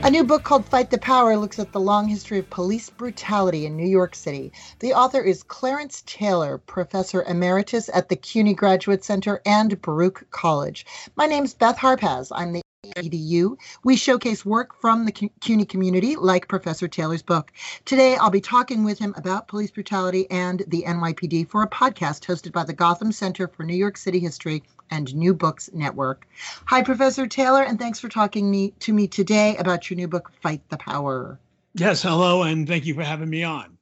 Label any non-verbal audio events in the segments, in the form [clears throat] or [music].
A new book called Fight the Power looks at the long history of police brutality in New York City. The author is Clarence Taylor, professor emeritus at the CUNY Graduate Center and Baruch College. My name's Beth Harpaz. I'm the EDU. We showcase work from the CUNY community, like Professor Taylor's book. Today, I'll be talking with him about police brutality and the NYPD for a podcast hosted by the Gotham Center for New York City History and New Books Network. Hi, Professor Taylor, and thanks for talking me, to me today about your new book, Fight the Power. Yes, hello, and thank you for having me on.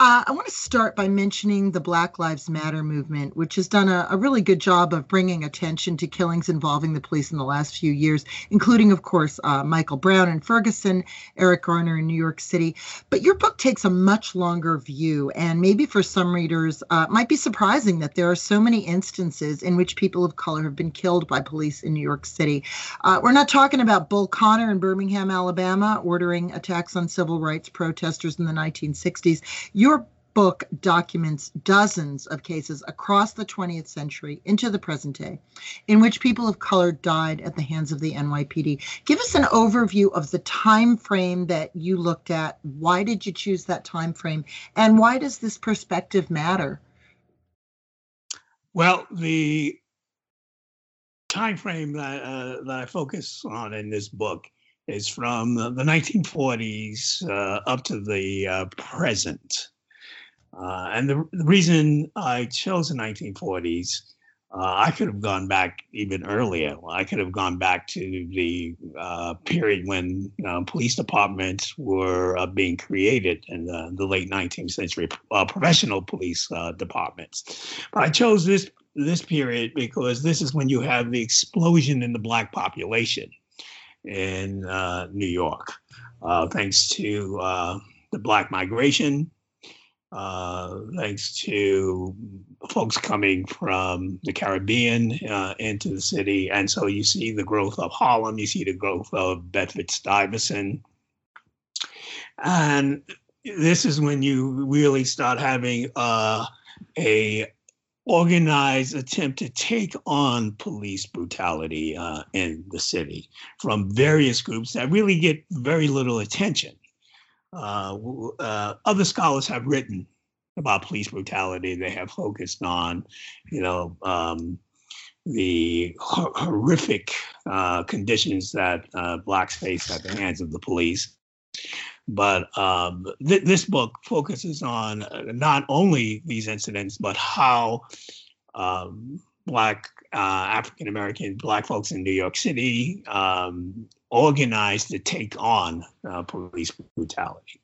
Uh, I want to start by mentioning the Black Lives Matter movement, which has done a, a, really good job of bringing attention to killings involving the police in the last few years, including, of course, uh, Michael Brown in Ferguson, Eric Garner in New York City. But your book takes a much longer view, and maybe for some readers, uh, might be surprising that there are so many instances in which people of color have been killed by police in New York City. Uh, we're not talking about Bull Connor in Birmingham, Alabama, ordering attacks on civil rights protesters in the 1960s. Your book documents dozens of cases across the 20th century into the present day in which people of color died at the hands of the NYPD. Give us an overview of the time frame that you looked at. Why did you choose that time frame and why does this perspective matter? Well, the time frame that, uh, that I focus on in this book is from the, the 1940s uh, up to the uh, present. Uh, and the, the, reason I chose the 1940s, uh, I could have gone back even earlier. I could have gone back to the uh, period when police departments were uh, being created in the, the, late 19th century, professional police departments. But I chose this this period because this is when you have the explosion in the black population in uh, New York, uh, thanks to uh, the Black migration, uh, thanks to folks coming from the Caribbean uh, into the city. And so you see the growth of Harlem, you see the growth of Bedford Stuyvesant. And this is when you really start having uh, a organized attempt to take on police brutality uh, in the city from various groups that really get very little attention. Uh, uh, other scholars have written about police brutality. They have focused on, you know, um, the horrific uh, conditions that uh, blacks face at the hands of the police. But um, th- this book focuses on uh, not only these incidents, but how um, Black, uh, African American, Black folks in New York City um, organized to take on uh, police brutality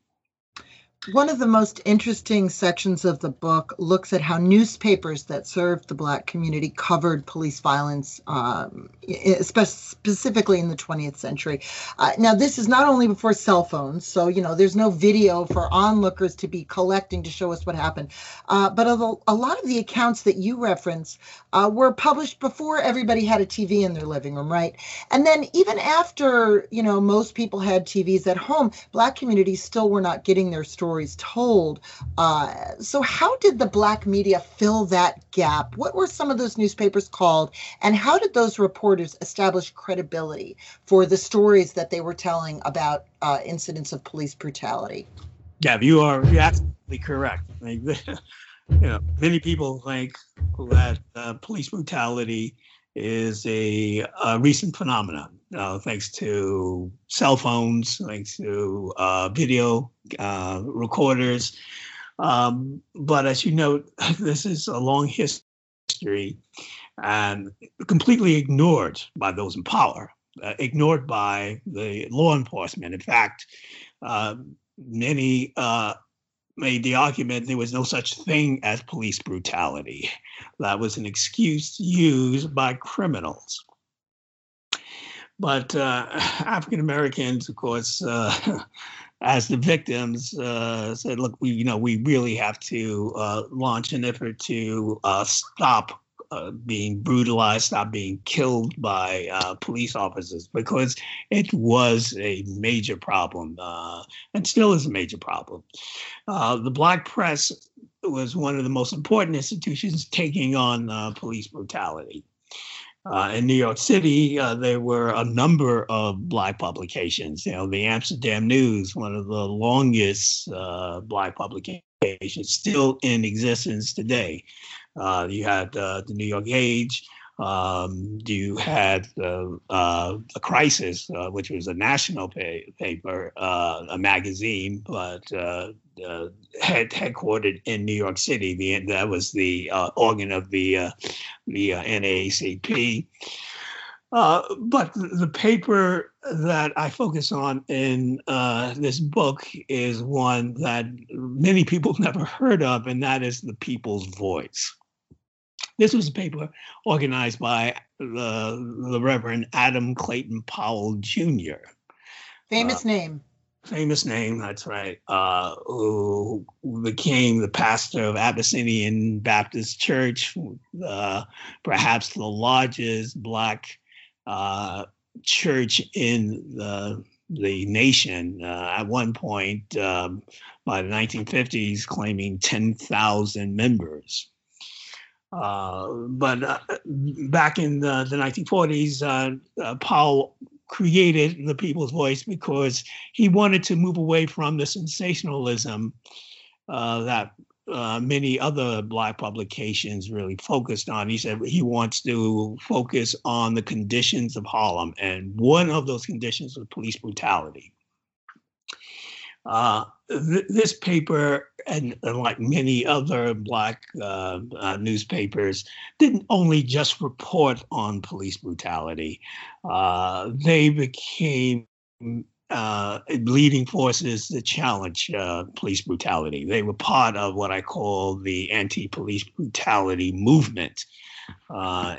one of the most interesting sections of the book looks at how newspapers that served the black community covered police violence, um, specifically in the 20th century. Uh, now, this is not only before cell phones, so you know there's no video for onlookers to be collecting to show us what happened. Uh, but a, a, lot of the accounts that you reference uh, were published before everybody had a TV in their living room, right? And then even after you know most people had TVs at home, black communities still were not getting their stories stories told. Uh, so, how did the black media fill that gap? What were some of those newspapers called, and how did those reporters establish credibility for the stories that they were telling about uh, incidents of police brutality? Yeah, you are absolutely correct. [laughs] you know, many people think that uh, police brutality is a, a recent phenomenon, uh, thanks to cell phones, thanks to uh, video uh, recorders. Um, but as you note, [laughs] this is a long history and completely ignored by those in power, uh, ignored by the law enforcement. In fact, uh, many uh, made the argument there was no such thing as police brutality. That was an excuse used by criminals. But uh, [laughs] African Americans, of course, uh, [laughs] as the victims, uh, said, "Look, we, you know, we really have to uh, launch an effort to uh, stop uh, being brutalized, stop being killed by police officers because it was a major problem and still is a major problem. The black press was one of the most important institutions taking on police brutality. In New York City, there were a number of black publications. You know, the Amsterdam News, one of the longest black publications, still in existence today. Uh, you had uh, the New York Age. Um, you had uh, a crisis, uh, which was a national paper, uh, a magazine, but head, headquartered in New York City. The, that was the organ of the the NAACP. Uh, but the paper that I focus on in uh, this book is one that many people [laughs] never heard of, and that is the People's Voice. This was a paper organized by the, the Reverend Adam Clayton Powell Jr. Famous uh, name. Famous name, that's right. Uh, who became the pastor of Abyssinian Baptist Church, uh, perhaps the largest Black uh, church in the the nation. Uh, at one point, um, by the 1950s, claiming 10,000 members. Uh, but uh, back in the, the 1940s, uh, uh, created the People's Voice because he wanted to move away from the sensationalism uh, that many other Black publications really focused on. He said he wants to focus on the conditions of Harlem, and one of those conditions was police brutality. Uh, th- this paper, and, and, like many other Black uh, uh, newspapers, didn't only just report on police brutality, uh, they became uh, leading forces to challenge uh, police brutality. They were part of what I call the anti police brutality movement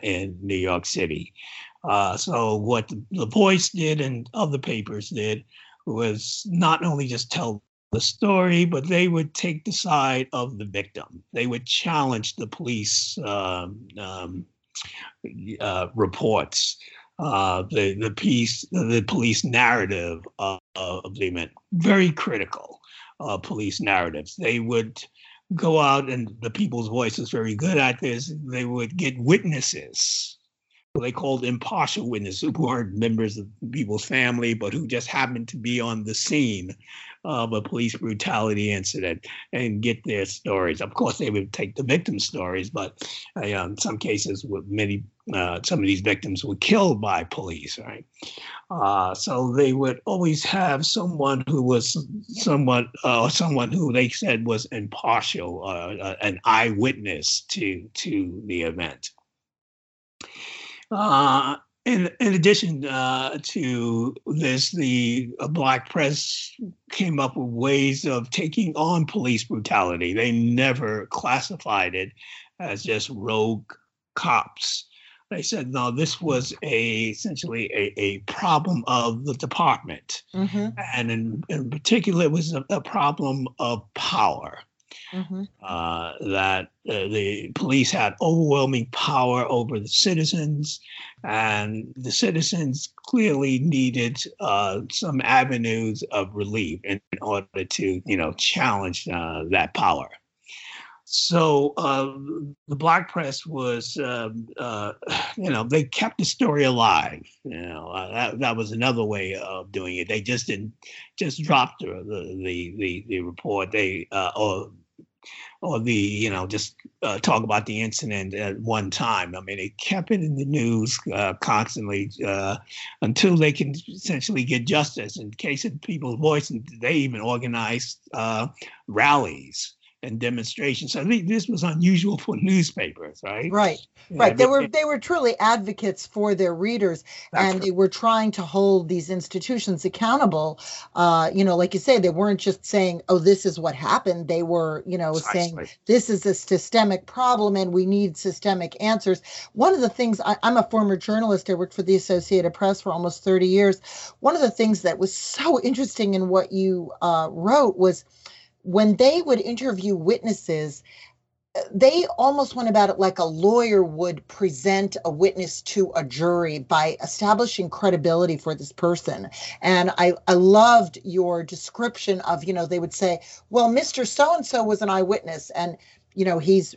in New York City. so, what the Voice did and other papers did was not only just tell the story, but they would take the side of the victim. They would challenge the police um, um, uh, reports, uh, the the piece, the police narrative of, of the event. Very critical uh, police narratives. They would go out, and the People's Voice is very good at this. They would get witnesses they called impartial witnesses who aren't members of people's family, but who just happened to be on the scene of a police brutality incident and get their stories. Of course, they would take the victim stories, but uh, in some cases, with many uh, some of these victims were killed by police, right? Uh, so they would always have someone who was somewhat, uh, someone who they said was impartial, uh, uh, an eyewitness to to the event. Uh, in, in addition uh, to this, the uh, Black press came up with ways of taking on police brutality. They never classified it as just rogue cops. They said, no, this was a essentially a, a problem of the department. Mm-hmm. And in, in particular, it was a, a problem of power mm-hmm. uh, that uh, the police had overwhelming power over the citizens, and the citizens clearly needed uh, some avenues of relief in order to, you know, challenge uh, that power. So uh, the black press was, um, uh, [sighs] you know, they kept the story alive. You know, uh, that that was another way of doing it. They just didn't just drop the the the, the, the report. They uh, or or the you know just uh, talk about the incident at one time. I mean, they kept it in the news uh, constantly uh, until they can essentially get justice. In case of people's voice, and they even organized uh, rallies and demonstrations. So this was unusual for newspapers, right? Right, right. They were they were truly advocates for their readers, and right. they were trying to hold these institutions accountable. Uh, you know, like you say, they weren't just saying, "Oh, this is what happened." They were, you know, saying this is a systemic problem, and we need systemic answers. One of the things I, I'm a former journalist. I worked for the Associated Press for almost 30 years. One of the things that was so interesting in what you uh, wrote was when they would interview witnesses, they almost went about it like a lawyer would present a witness to a jury by establishing credibility for this person. And I, I loved your description of, you know, they would say, well, Mr. So and so was an eyewitness, and, you know, he's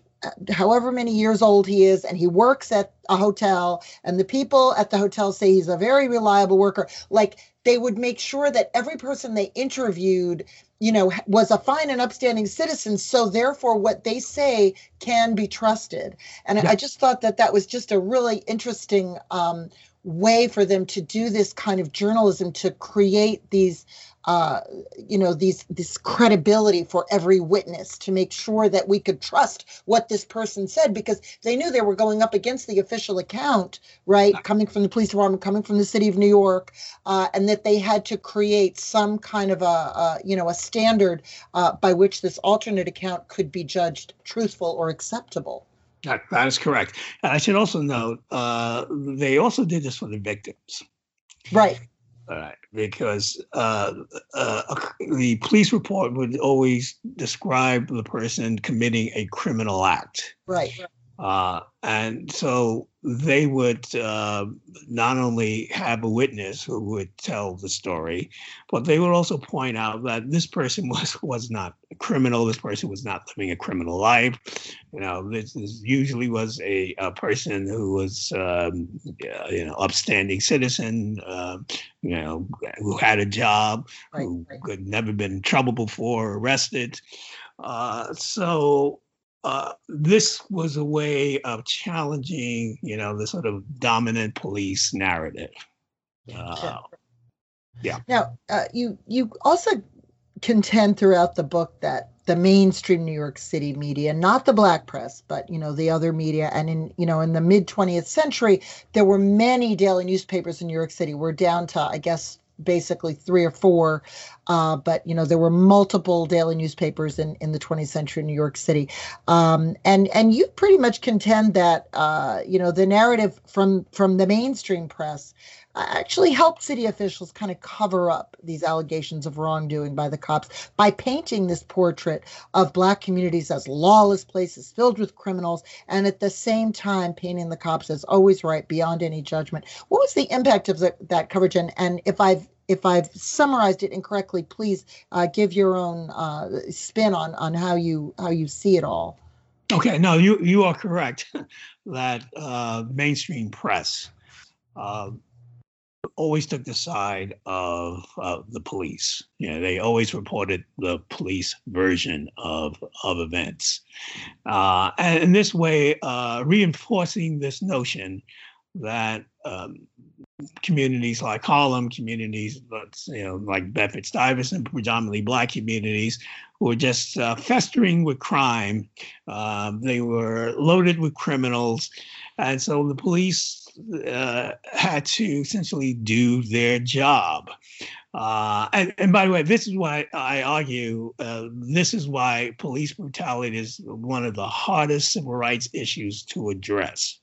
however many years old he is, and he works at a hotel, and the people at the hotel say he's a very reliable worker. Like they would make sure that every person they interviewed you know, was a fine and upstanding citizen. So therefore, what they say can be trusted. And yeah. I just thought that that was just a really interesting um, way for them to do this kind of journalism to create these uh, you know these this credibility for every witness to make sure that we could trust what this person said because they knew they were going up against the official account right coming from the police department coming from the city of new york uh, and that they had to create some kind of a, a you know a standard uh, by which this alternate account could be judged truthful or acceptable that, that is correct and i should also note uh, they also did this for the victims right Right, because uh, uh, the police report would always describe the person committing a criminal act. Right. Uh, and so they would uh, not only have a witness who would tell the story, but they would also point out that this person [laughs] was was not a criminal. This person was not living a criminal life. You know, this, this usually was a, a, person who was, um, you know, upstanding citizen. Uh, you know, who had a job, right, who right. had never been in trouble before, arrested. Uh, so uh, this was a way of challenging, you know, the sort of dominant police narrative. Uh, yeah. Now, uh, you you also contend throughout the book that the mainstream New York City media, not the black press, but you know the other media, and in you know in the mid 20th century, there were many daily newspapers in New York City. We're down to I guess basically three or four, uh, but you know there were multiple daily newspapers in, in the 20th century in New York City, um, and and you pretty much contend that uh, you know the narrative from from the mainstream press actually helped city officials kind of cover up these allegations of wrongdoing by the cops by painting this portrait of black communities as lawless places filled with criminals and at the same time painting the cops as always right beyond any judgment. What was the impact of the, that coverage? And, and if i've if I've summarized it incorrectly, please uh, give your own uh, spin on on how you how you see it all. Okay, no, you you are correct [laughs] that uh, mainstream press uh, always took the side of the police. You know, they always reported the police version of of events, uh, and in this way, uh, reinforcing this notion that um, communities like Harlem, communities you know like Bedford Stuyvesant, predominantly black communities, were just uh, festering with crime. Um, they were loaded with criminals, and so the police uh, had to essentially do their job. Uh, and, and, by the way, this is why I argue uh, this is why police brutality is one of the hardest civil rights issues to address.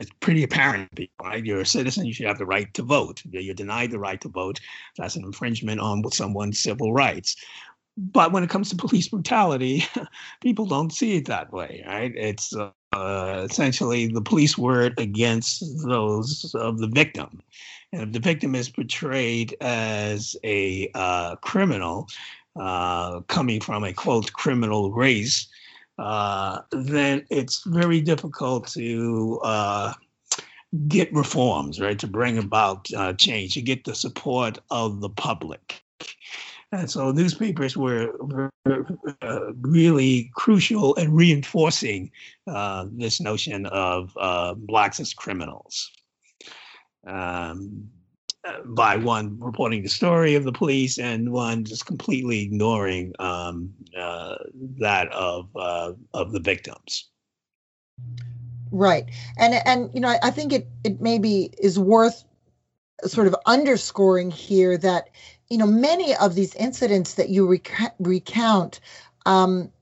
It's pretty apparent, right? You're a citizen, you should have the right to vote. You're denied the right to vote. That's an infringement on someone's civil rights. But when it comes to police brutality, [laughs] people don't see it that way, right? It's uh, essentially the police word against those of the victim. And if the victim is portrayed as a uh, criminal uh, coming from a quote criminal race, uh, then it's very difficult to uh, get reforms, right? To bring about uh, change, to get the support of the public. And so newspapers were, were uh, really crucial in reinforcing uh, this notion of uh, blacks as criminals. Um, by one reporting the story of the police and one just completely ignoring um, uh, that of uh, of the victims. Right, and and you know I, think it it maybe is worth sort of underscoring here that you know many of these incidents that you rec- recount um,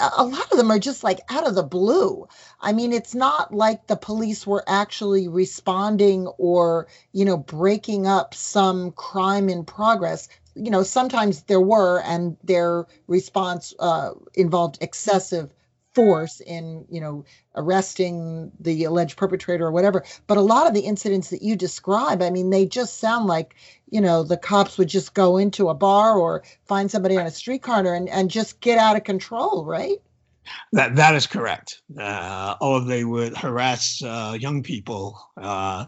a lot of them are just like out of the blue. I mean, it's not like the police were actually responding or, you know, breaking up some crime in progress. You know, sometimes there were, and their response uh, involved excessive force in you know arresting the alleged perpetrator or whatever. But a lot of the incidents that you describe i mean they just sound like you know the cops would just go into a bar or find somebody on a street corner and, and just get out of control right? That that is correct. Uh, or they would harass uh, young people uh,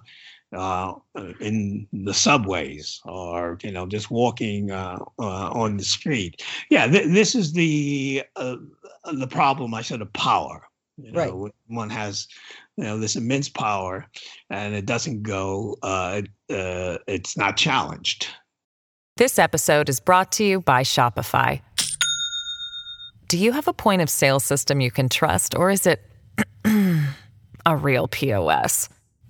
uh, in the subways or you know just walking uh, uh, on the street. Yeah, th- this is the uh, the problem. I said of power. You know, right. One has you know this immense power, and it doesn't go. Uh, uh, it's not challenged. This episode is brought to you by Shopify. Do you have a point of sale system you can trust, or is it [clears throat] a real POS?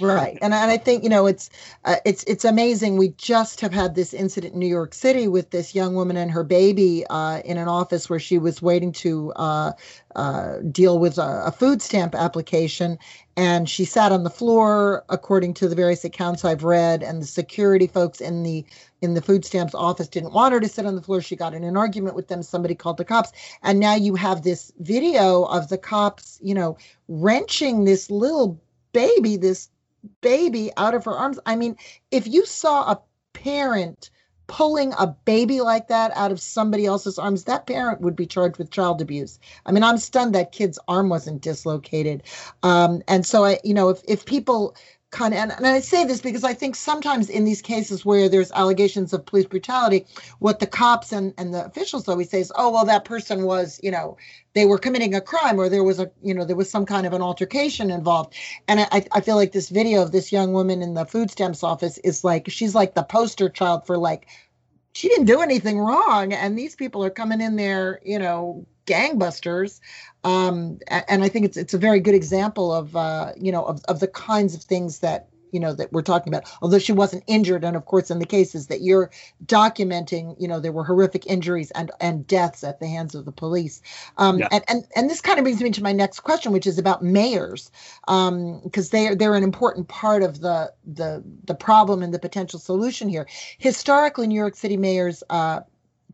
Right, and and I think you know it's uh, it's it's amazing. We just have had this incident in New York City with this young woman and her baby uh, in an office where she was waiting to uh, uh deal with a, a, food stamp application, and she sat on the floor, according to the various accounts I've read, and the security folks in the in the food stamps office didn't want her to sit on the floor. She got in an argument with them. Somebody called the cops, and now you have this video of the cops, you know, wrenching this little baby, this baby out of her arms. I mean, if you saw a parent pulling a baby like that out of somebody else's arms, that parent would be charged with child abuse. I mean, I'm stunned that kid's arm wasn't dislocated. Um, and so I, you know, if if people kind of and, and, i say this because i think sometimes in these cases where there's allegations of police brutality what the cops and, and the officials always say is oh well that person was you know they were committing a crime or there was a you know there was some kind of an altercation involved. And i, I feel like this video of this young woman in the food stamps office is like she's like the poster child for like she didn't do anything wrong. And these people are coming in there you know gangbusters. Um, and I think it's it's a very good example of uh, you know of, of the kinds of things that you know that we're talking about although she wasn't injured and of course in the cases that you're documenting you know there were horrific injuries and and deaths at the hands of the police um, yeah. and, and and this kind of brings me to my next question which is about mayors because um, they're they're an important part of the the the problem and the potential solution here historically new york city mayors uh,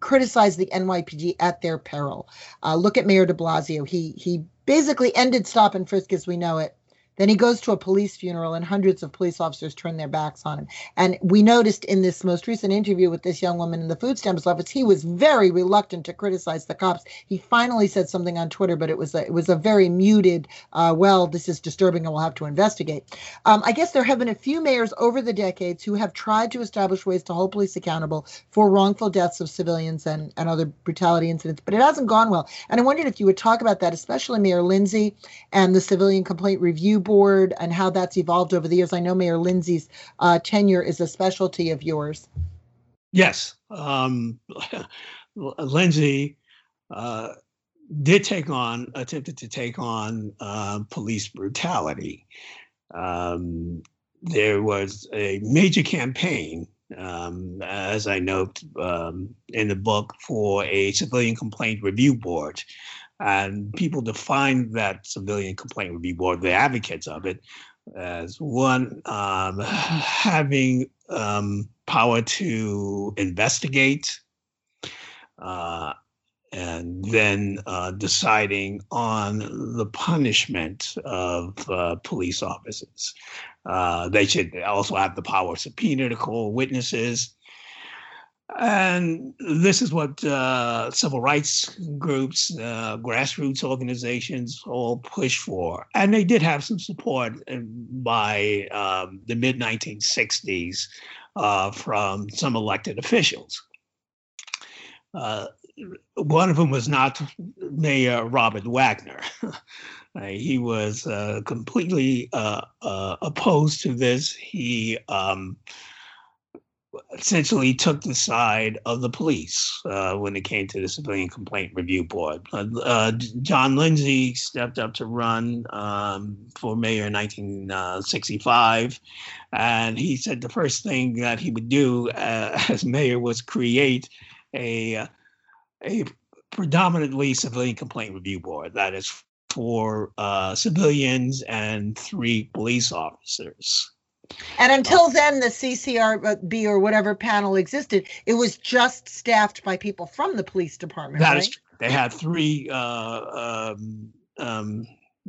criticize the NYPD at their peril. Uh, look at Mayor De Blasio. He he basically ended stop and frisk as we know it then he goes to a police funeral, and hundreds of police officers turn their backs on him. And we noticed in this most recent interview with this young woman in the food stamps office, he was very reluctant to criticize the cops. He finally said something on Twitter, but it was a, it was a very muted. Uh, well, this is disturbing, and we'll have to investigate. Um, I guess there have been a few mayors over the decades who have tried to establish ways to hold police accountable for wrongful deaths of civilians and, and other brutality incidents, but it hasn't gone well. And I wondered if you would talk about that, especially Mayor Lindsay and the Civilian Complaint Review board and how that's evolved over the years. I know Mayor Lindsay's uh, tenure is a specialty of yours. Yes. Um, [laughs] Lindsay uh, did take on, attempted to take on uh, police brutality. Um, there was a major campaign, um, as I note um, in the book, for a civilian complaint review board and people define that civilian complaint review board, the advocates of it, as one um, having um, power to investigate, uh, and then uh, deciding on the punishment of uh, police officers. Uh, they should also have the power of subpoena to call witnesses. And this is what uh, civil rights groups, uh, grassroots organizations all push for. And they did have some support by um, the mid 1960s uh, from some elected officials. Uh, one of them was not Mayor Robert Wagner. [laughs] He was uh, completely uh, opposed to this. He um, essentially took the side of the police uh, when it came to the Civilian Complaint Review Board. John Lindsay stepped up to run um, for mayor in 1965, and he said the first thing that he would do [laughs] as mayor was create a a predominantly civilian complaint review board that is for uh, civilians and three police officers. And until then, the CCRB or whatever panel existed, it was just staffed by people from the police department. That right? is, they had three uh, um, um,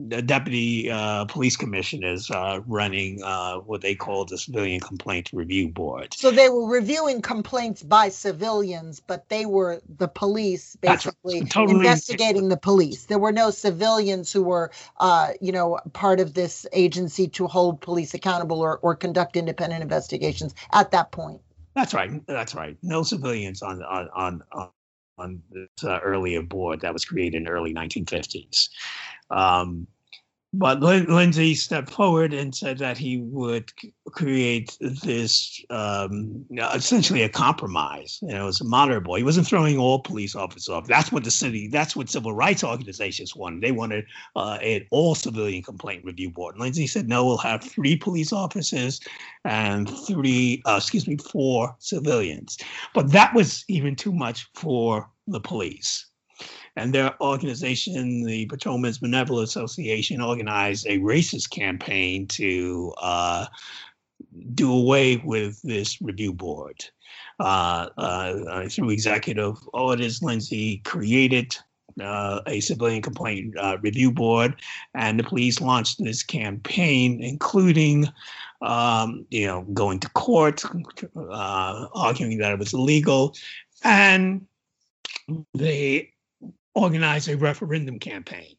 the deputy uh, police commissioners uh, running uh, what they call the civilian complaint review board. So they were reviewing complaints by civilians, but they were the police basically totally investigating the police. There were no civilians who were, uh, you know, part of this agency to hold police accountable or, or conduct independent investigations at that point. That's right. That's right. No civilians on on on on this uh, earlier board that was created in the early 1950s. Um, but Lindsay stepped forward and said that he would create this um, essentially a compromise. You know, it's a moderable. He wasn't throwing all police officers off. That's what the city, that's what civil rights organizations wanted. They wanted uh, an all civilian complaint review board. And Lindsay said, no, we'll have three police officers and three, uh, excuse me, four civilians. But that was even too much for the police and their organization, the Patrolmen's Benevolent Association, organized a racist campaign to uh, do away with this review board. Uh, uh, through executive orders, Lindsay created uh, a civilian complaint uh, review board, and the police launched this campaign, including, um, you know, going to court, uh, arguing that it was illegal, and they organized a referendum campaign.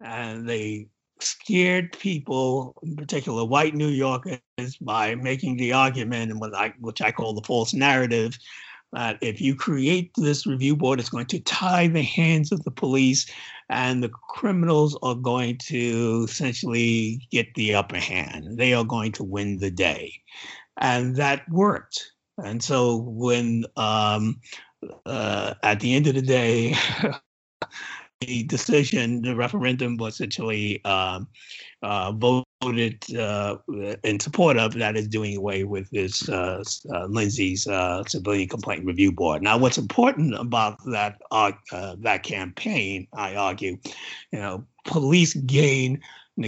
And they scared people, in particular white New Yorkers, by making the argument, and what I, which I call the false narrative, that if you create this review board, it's going to tie the hands of the police, and the criminals are going to essentially get the upper hand. They are going to win the day, and that worked. And so when um, uh, at the end of the day, [laughs] the decision, the referendum was essentially um, uh, voted uh, in support of that is doing away with this uh, uh Lindsay's uh, civilian complaint review board. Now, what's important about that uh, that campaign, I argue, you know, police gain an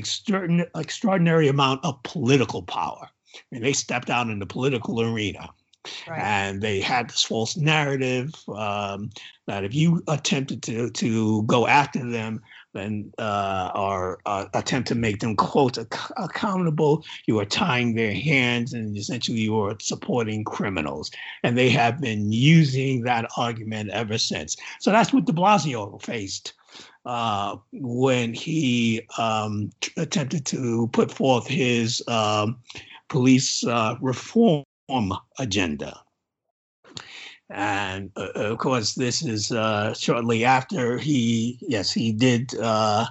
extraordinary amount of political power. and they stepped out in the political arena. Right. And they had this false narrative um, that if you attempted to to go after them, then uh, or uh, attempt to make them quote ac- accountable, you are tying their hands and essentially you are supporting criminals. And they have been using that argument ever since. So that's what De Blasio faced. Uh, when he um, t- attempted to put forth his um, police uh, reform agenda. And uh, of course, this is uh, shortly after he, yes, he did uh,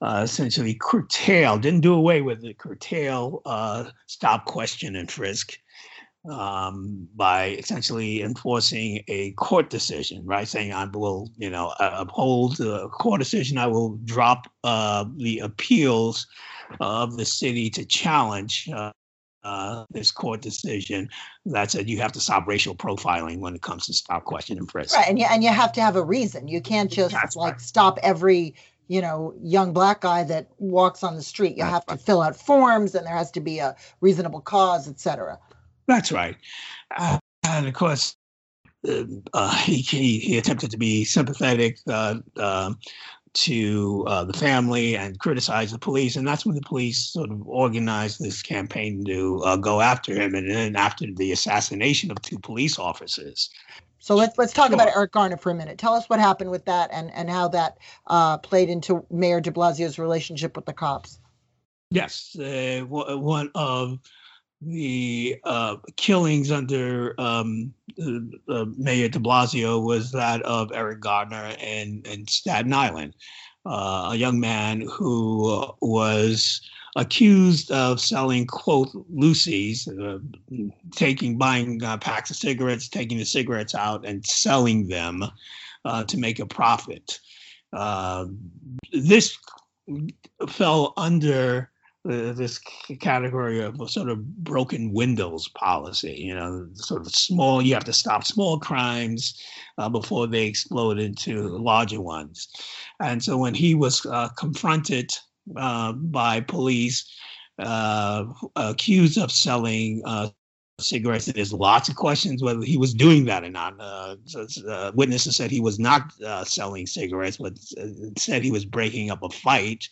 uh essentially curtail, didn't do away with it, curtail uh, stop, question, and frisk um, by essentially enforcing a court decision, right? Saying I will, you know, uphold the court decision. I will drop uh, the appeals of the city to challenge uh, uh, this court decision that said you have to stop racial profiling when it comes to stop question and frisk. Right, and you, and you have to have a reason. You can't just That's like right. stop every you know young black guy that walks on the street. You That's have right. to fill out forms, and there has to be a reasonable cause, etc. That's right, uh, and of course. uh, he, he, he attempted to be sympathetic uh, uh, to uh, the family and criticize the police, and that's when the police sort of organized this campaign to uh, go after him. And then after the assassination of two police officers. So let's let's talk sure. about Eric Garner for a minute. Tell us what happened with that and and how that uh, played into Mayor De Blasio's relationship with the cops. Yes, one of the uh, killings under um, uh, Mayor de Blasio was that of Eric Gardner in Staten Island, uh, a young man who was accused of selling, quote, loosies, uh, taking, buying uh, packs of cigarettes, taking the cigarettes out and selling them uh, to make a profit. this fell under this category of sort of broken windows policy. You know, sort of small. You have to stop small crimes uh, before they explode into larger ones. And so when he was uh, confronted uh, by police, uh, accused of selling uh, cigarettes. There's lots of questions whether he was doing that or not. Uh, uh, witnesses said he was not uh, selling cigarettes, but said he was breaking up a fight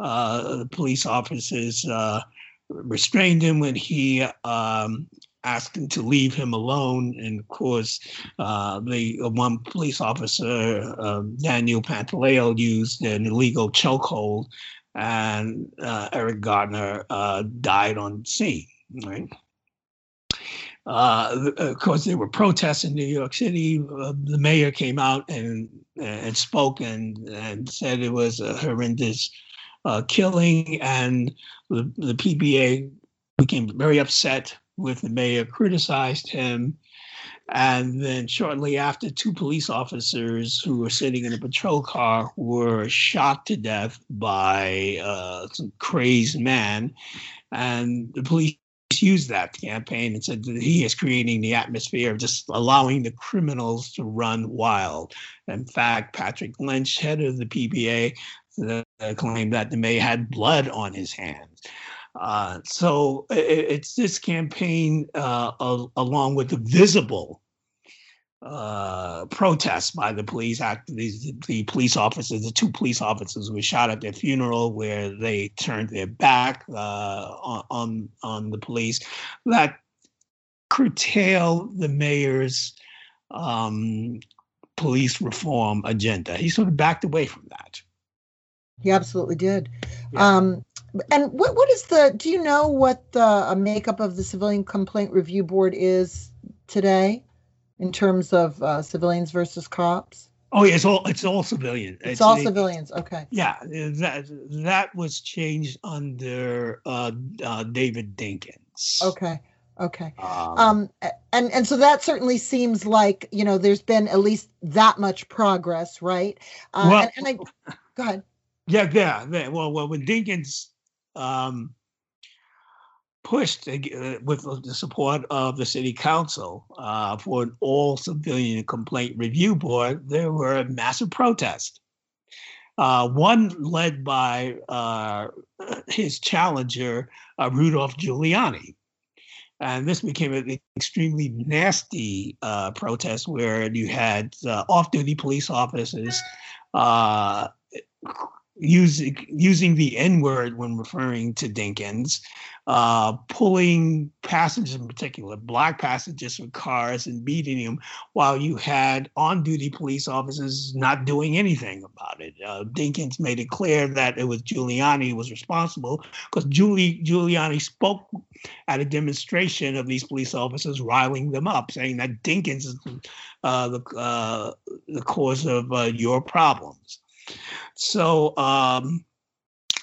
uh, police officers uh, restrained him when he um, asked him to leave him alone. And of course, uh, the one police officer, um, Daniel Pantaleo, used an illegal chokehold, and uh, Eric Gardner uh, died on scene. Right. Uh, of course, there were protests in New York City. Uh, the mayor came out and and spoke and, and said it was a horrendous uh, killing, and the, the PBA became very upset with the mayor, criticized him. And then shortly after, two police officers who were sitting in a patrol car were shot to death by uh, some crazed man. And the police used that campaign and said that he is creating the atmosphere of just allowing the criminals to run wild. In fact, Patrick Lynch, head of the PBA, uh, claimed that the mayor had blood on his hands. Uh, so it, it's this campaign, uh, along with the visible uh, protests by the police. After these, the police officers, the two police officers were shot at their funeral, where they turned their back uh, on on the police. That curtail the mayor's um, police reform agenda. He sort of backed away from that. He absolutely did. Yeah. Um, and what what is the? Do you know what the makeup of the Civilian Complaint Review Board is today, in terms of uh, civilians versus cops? Oh, yeah, it's all it's all civilian. It's, it's all civilians. Okay. Yeah, that that was changed under uh, uh, David Dinkins. Okay. Okay. Um, um, and and so that certainly seems like you know there's been at least that much progress, right? Uh, well, and, and I go ahead. Yeah, yeah. yeah. Well, well, when Dinkins um, pushed uh, with the support of the city council uh, for an all civilian complaint review board, there were massive protests. Uh, one led by uh, his challenger, uh, Rudolph Giuliani. And this became an extremely nasty uh, protest where you had off duty police officers using using the N word when referring to Dinkins, uh, pulling passengers in particular, black passengers from cars and beating them, while you had on-duty police officers not doing anything about it. Uh, Dinkins made it clear that it was Giuliani who was responsible because Giuli, Giuliani spoke at a demonstration of these police officers riling them up, saying that Dinkins is uh, the uh, the cause of uh, your problems. So um,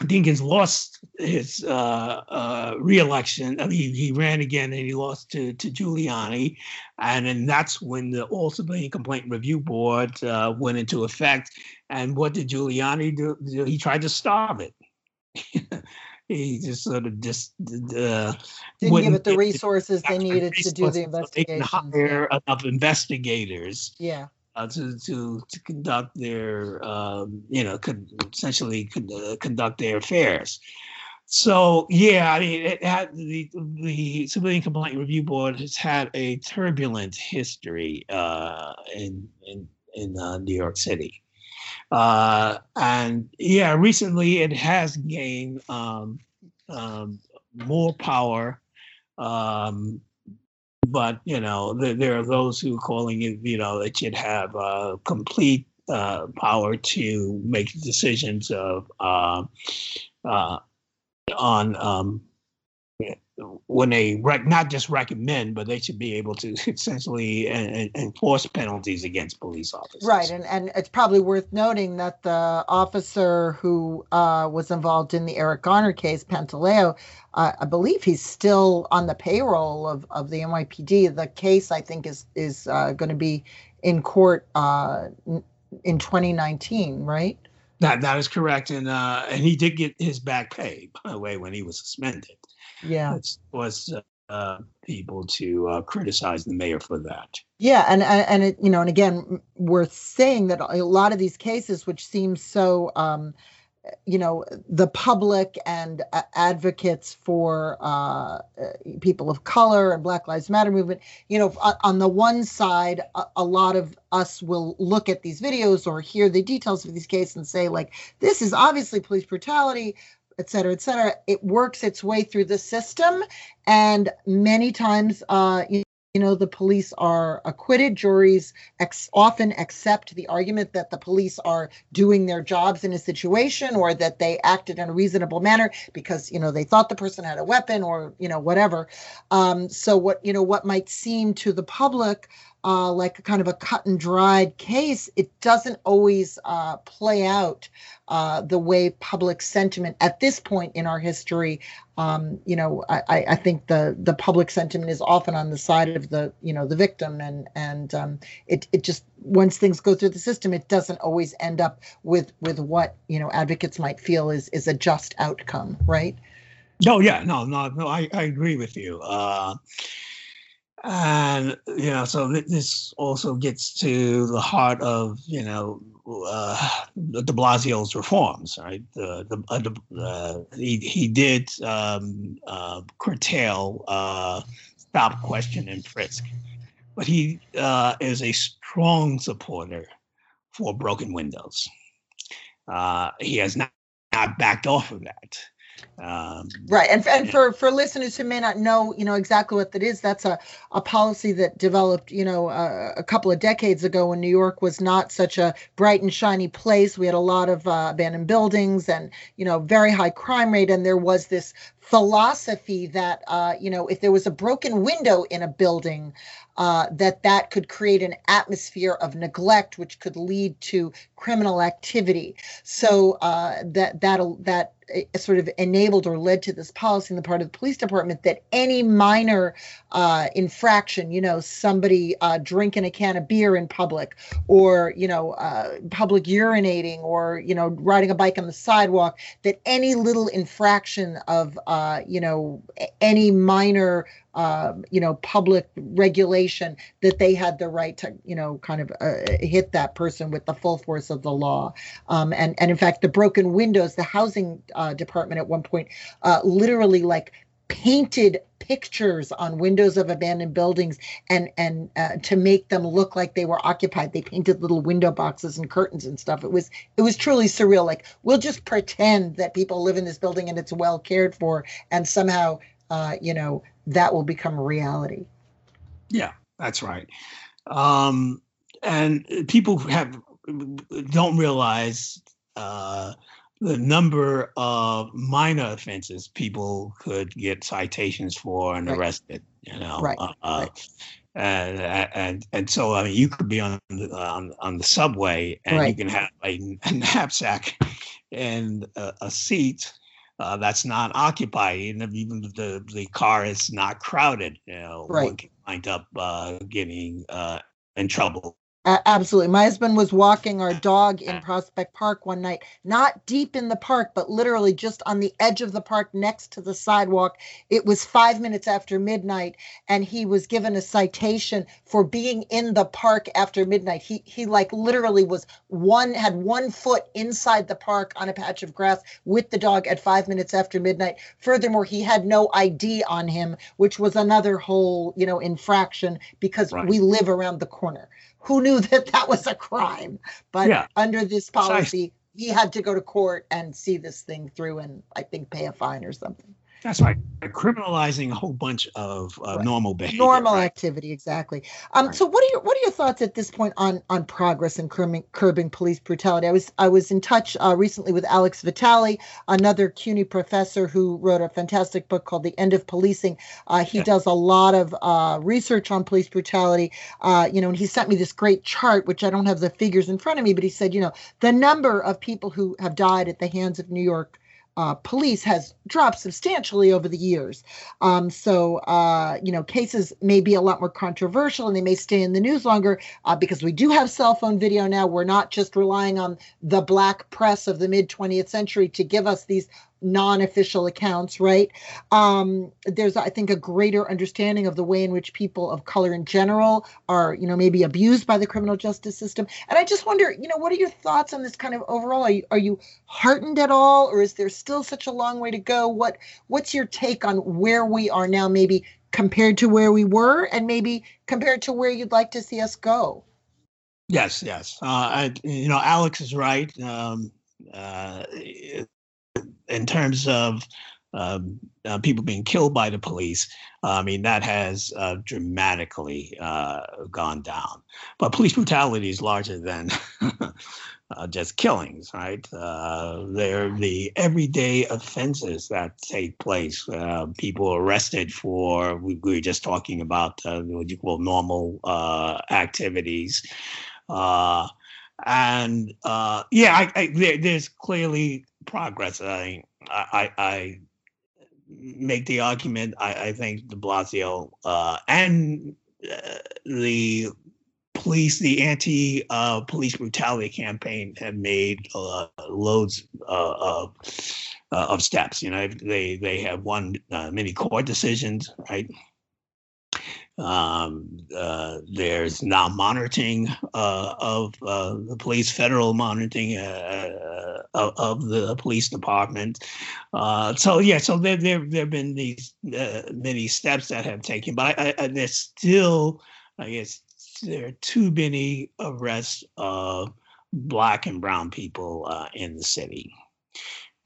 Dinkins lost his uh, uh, reelection. I mean, he, ran again and he lost to, to Giuliani. And then that's when the All Civilian Complaint Review Board uh, went into effect. And what did Giuliani do? He tried to starve it. [laughs] he just sort of just uh, didn't give it the resources they needed to do the investigation. They didn't enough investigators. Yeah uh, to to to conduct their um, you know could essentially uh, conduct their affairs. So yeah, I mean, it had the the Civilian Complaint Review Board has had a turbulent history uh, in in in uh, New York City, uh, and yeah, recently it has gained um, um, more power. Um, but you know, there, are those who are calling it, you know, that you'd have uh, complete uh, power to make decisions of uh, uh on um, when they rec- not just recommend, but they should be able to [laughs] essentially enforce penalties against police officers. Right, and and it's probably worth noting that the officer who uh, was involved in the Eric Garner case, Pantaleo, uh, I believe he's still on the payroll of, of the NYPD. The case, I think, is is uh, going to be in court uh, in 2019, right? That that is correct, and uh, and he did get his back pay by the way when he was suspended. Yeah, it was uh, people to uh, criticize the mayor for that. Yeah, and and it, you know, and again, worth saying that a lot of these cases, which seem so um, you know the public and uh, advocates for uh, people of color and black lives matter movement you know on the one side a, a, lot of us will look at these videos or hear the details of these cases and say like this is obviously police brutality et cetera et cetera. It works its way through the system. And many times uh, you you know the police are acquitted. Juries ex- often accept the argument that the police are doing their jobs in a situation or that they acted in a reasonable manner because you know they thought the person had a weapon or you know whatever. Um, so what you know what might seem to the public uh, like a kind of a cut and dried case, it doesn't always uh, play out uh, the way public sentiment at this point in our history. Um, you know, I, I, think the the public sentiment is often on the side of the you know the victim, and and um, it it just once things go through the system, it doesn't always end up with with what you know advocates might feel is is a just outcome, right? No, yeah, no, no, no. I, I agree with you. Uh, and you know so this also gets to the heart of you know uh, de blasio's reforms right? The, the, uh, uh, he, he did um, uh, curtail uh, stop question and frisk. But he uh, is a strong supporter for broken windows. He has not, not backed off of that um, right, and and for for listeners who may not know, you know exactly what that is, that's a a policy that developed, you know, uh, a couple of decades ago when New York was not such a bright and shiny place. We had a lot of uh, abandoned buildings and you know very high crime rate, and there was this philosophy that uh, you know if there was a broken window in a building uh, that that could create an atmosphere of neglect which could lead to criminal activity. So uh, that that that sort of enabled or led to this policy on the part of the police department that any minor uh, infraction, you know, somebody uh, drinking a can of beer in public, or you know, uh, public urinating, or you know, riding a bike on the sidewalk, that any little infraction of uh, you know any minor uh, you know, public regulation that they had the right to, you know, kind of uh, hit that person with the full force of the law. Um, and and in fact, the broken windows, the housing uh, department at one point uh, literally like painted pictures on windows of abandoned buildings and and uh, to make them look like they were occupied they painted little window boxes and curtains and stuff it was it was truly surreal like we'll just pretend that people live in this building and it's well cared for and somehow uh, you know that will become reality. Yeah, that's right. Um, and people have don't realize uh, the number of minor offenses people could get citations for and right. arrested. You know, right. Uh, right. And, and and so I mean, you could be on the, on, on the subway and right. you can have a, a knapsack and a, a seat uh, that's not occupied, even even if the, the car is not crowded, you know, right. one can wind up uh, getting uh, in trouble Uh, absolutely. My husband was walking our dog in Prospect Park one night, not deep in the park, but literally just on the edge of the park next to the sidewalk. It was five minutes after midnight, and he was given a citation for being in the park after midnight. He he like literally was one had one foot inside the park on a patch of grass with the dog at five minutes after midnight. Furthermore, he had no ID on him, which was another whole, you know, infraction because right. we live around the corner who knew that that was a crime. But yeah. under this policy, he had to go to court and see this thing through and I think pay a fine or something. That's right. Criminalizing a whole bunch of uh, right. normal behavior. Normal right? activity, exactly. Um, right. So, what are your what are your thoughts at this point on on progress in curbing, curbing police brutality? I was I was in touch uh, recently with Alex Vitale, another CUNY professor who wrote a fantastic book called "The End of Policing." Uh, he yeah. does a lot of uh, research on police brutality. Uh, you know, and he sent me this great chart, which I don't have the figures in front of me, but he said, you know, the number of people who have died at the hands of New York uh, police has dropped substantially over the years. Um, so, uh, you know, cases may be a lot more controversial and they may stay in the news longer uh, because we do have cell phone video now. We're not just relying on the black press of the mid 20th century to give us these non-official accounts right? Um, there's i think a greater understanding of the way in which people of color in general are you know maybe abused by the criminal justice system. And i just wonder you know what are your thoughts on this kind of overall? Are you, are you heartened at all or is there still such a long way to go? What what's your take on where we are now maybe compared to where we were and maybe compared to where you'd like to see us go? Yes yes. Uh, I, you know alex is right. Um, uh, in terms of um, uh, people being killed by the police, I mean, that has uh, dramatically uh, gone down. But police brutality is larger than [laughs] uh, just killings, right? Uh, they're the everyday offenses that take place. Uh, people arrested for, we, were just talking about what you call normal activities. and yeah, I, I, there, there's clearly progress. I I, I make the argument. I, I think De Blasio uh, and uh, the police, the anti-police uh, brutality campaign, have made uh, loads uh, of uh, of steps. You know, they they have won many court decisions, right? Um, uh, there's now monitoring uh, of uh, the police, federal monitoring of, of, the police department. Uh, so yeah, so there there there have been these uh, many steps that have taken, but I, I, there's still, I guess, there are too many arrests of black and brown people in the city.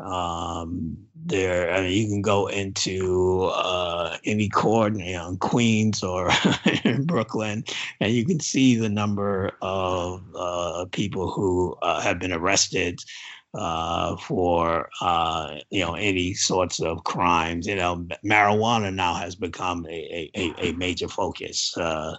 Um, there, I mean, you can go into uh, any court, you know, in Queens or [laughs] in Brooklyn, and you can see the number of uh, people who uh, have been arrested uh, for uh, you know any sorts of crimes. You know, marijuana now has become a a, a major focus uh,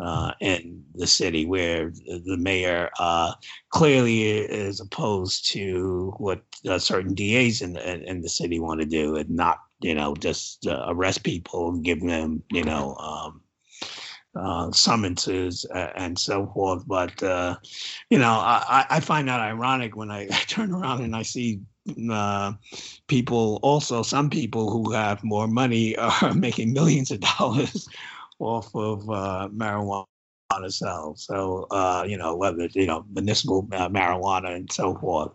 uh, in the city, where the mayor uh, clearly is opposed to what uh, certain DAs in the, in the city want to do, and not you know just arrest people and give them you know. Um, uh, summonses uh, and so forth. But uh, you know, I, I, find that ironic when I [laughs] turn around and I see uh, people, also some people who have more money, [laughs] are making millions of dollars [laughs] off of uh, marijuana sales. So uh, you know, whether you know municipal marijuana and so forth.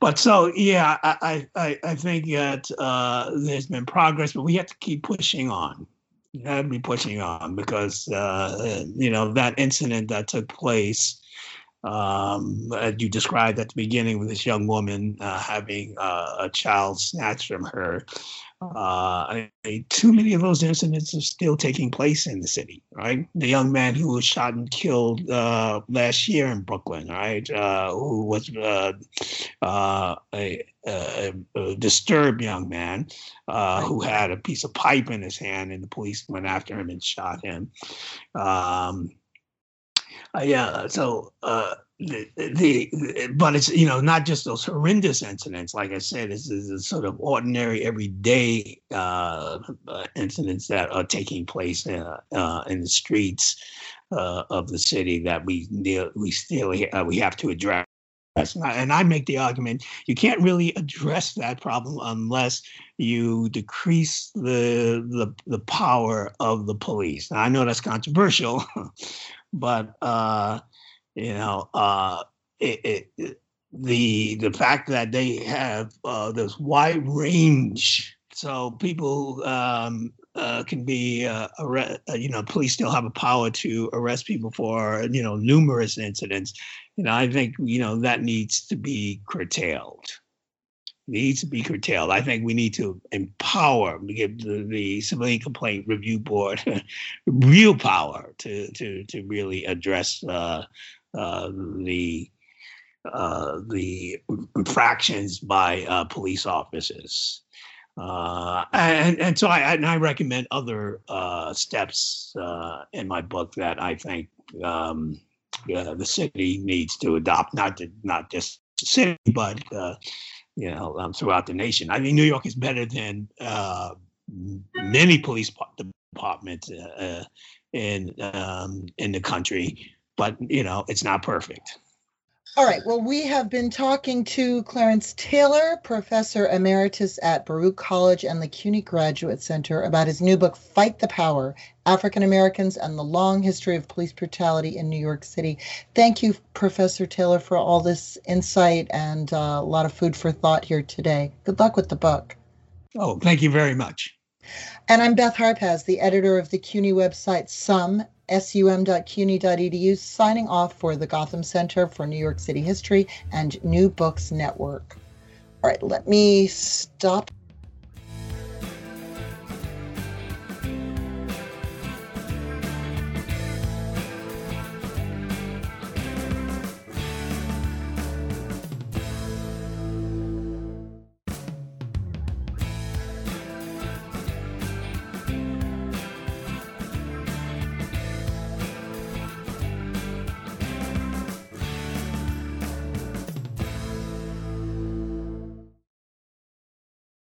But so yeah, I I, I think that there's been progress, but we have to keep pushing on had me pushing on because uh, you know that incident that took place um, as you described at the beginning with this young woman uh, having uh, a child snatched from her. Uh, I, too many of those incidents are still taking place in the city, right? The young man who was shot and killed uh, last year in Brooklyn, right? Uh, who was uh, uh, a, a, a, disturbed young man uh, who had a piece of pipe in his hand, and the police went after him and shot him. Um, yeah. So uh, the, the, but it's you know not just those horrendous incidents. Like I said, it's, it's sort of ordinary, everyday uh, uh, incidents that are taking place uh, uh, in the streets. uh, of the city that we we still uh, we have to address. And I make the argument you can't really address that problem unless you decrease the the, the power of the police. Now I know that's controversial, [laughs] but uh, you know uh, it, it, the the fact that they have uh, this wide range, so people um, uh, can be uh, uh, you know police still have a power to arrest people for you know numerous incidents know i think you know that needs to be curtailed. Needs to be curtailed. I think we need to empower give the, the civilian complaint review board [laughs] real power to to to really address uh, the uh, the infractions by uh, police officers uh, and, and so I and I recommend other uh, steps uh, in my book that I think um, the city needs to adopt, not to, not just the city, but uh, you know um, throughout the nation. I mean, New York is better than uh, many police departments uh, in um, in the country, but you know it's not perfect. All right. Well, we have been talking to Clarence Taylor, professor emeritus at Baruch College and the CUNY Graduate Center, about his new book, Fight the Power African Americans and the Long History of Police Brutality in New York City. Thank you, Professor Taylor, for all this insight and uh, a lot of food for thought here today. Good luck with the book. Oh, thank you very much. And I'm Beth Harpaz, the editor of the CUNY website, Some sum.cuny.edu, signing off for the Gotham Center for New York City History and New Books Network. All right, let me stop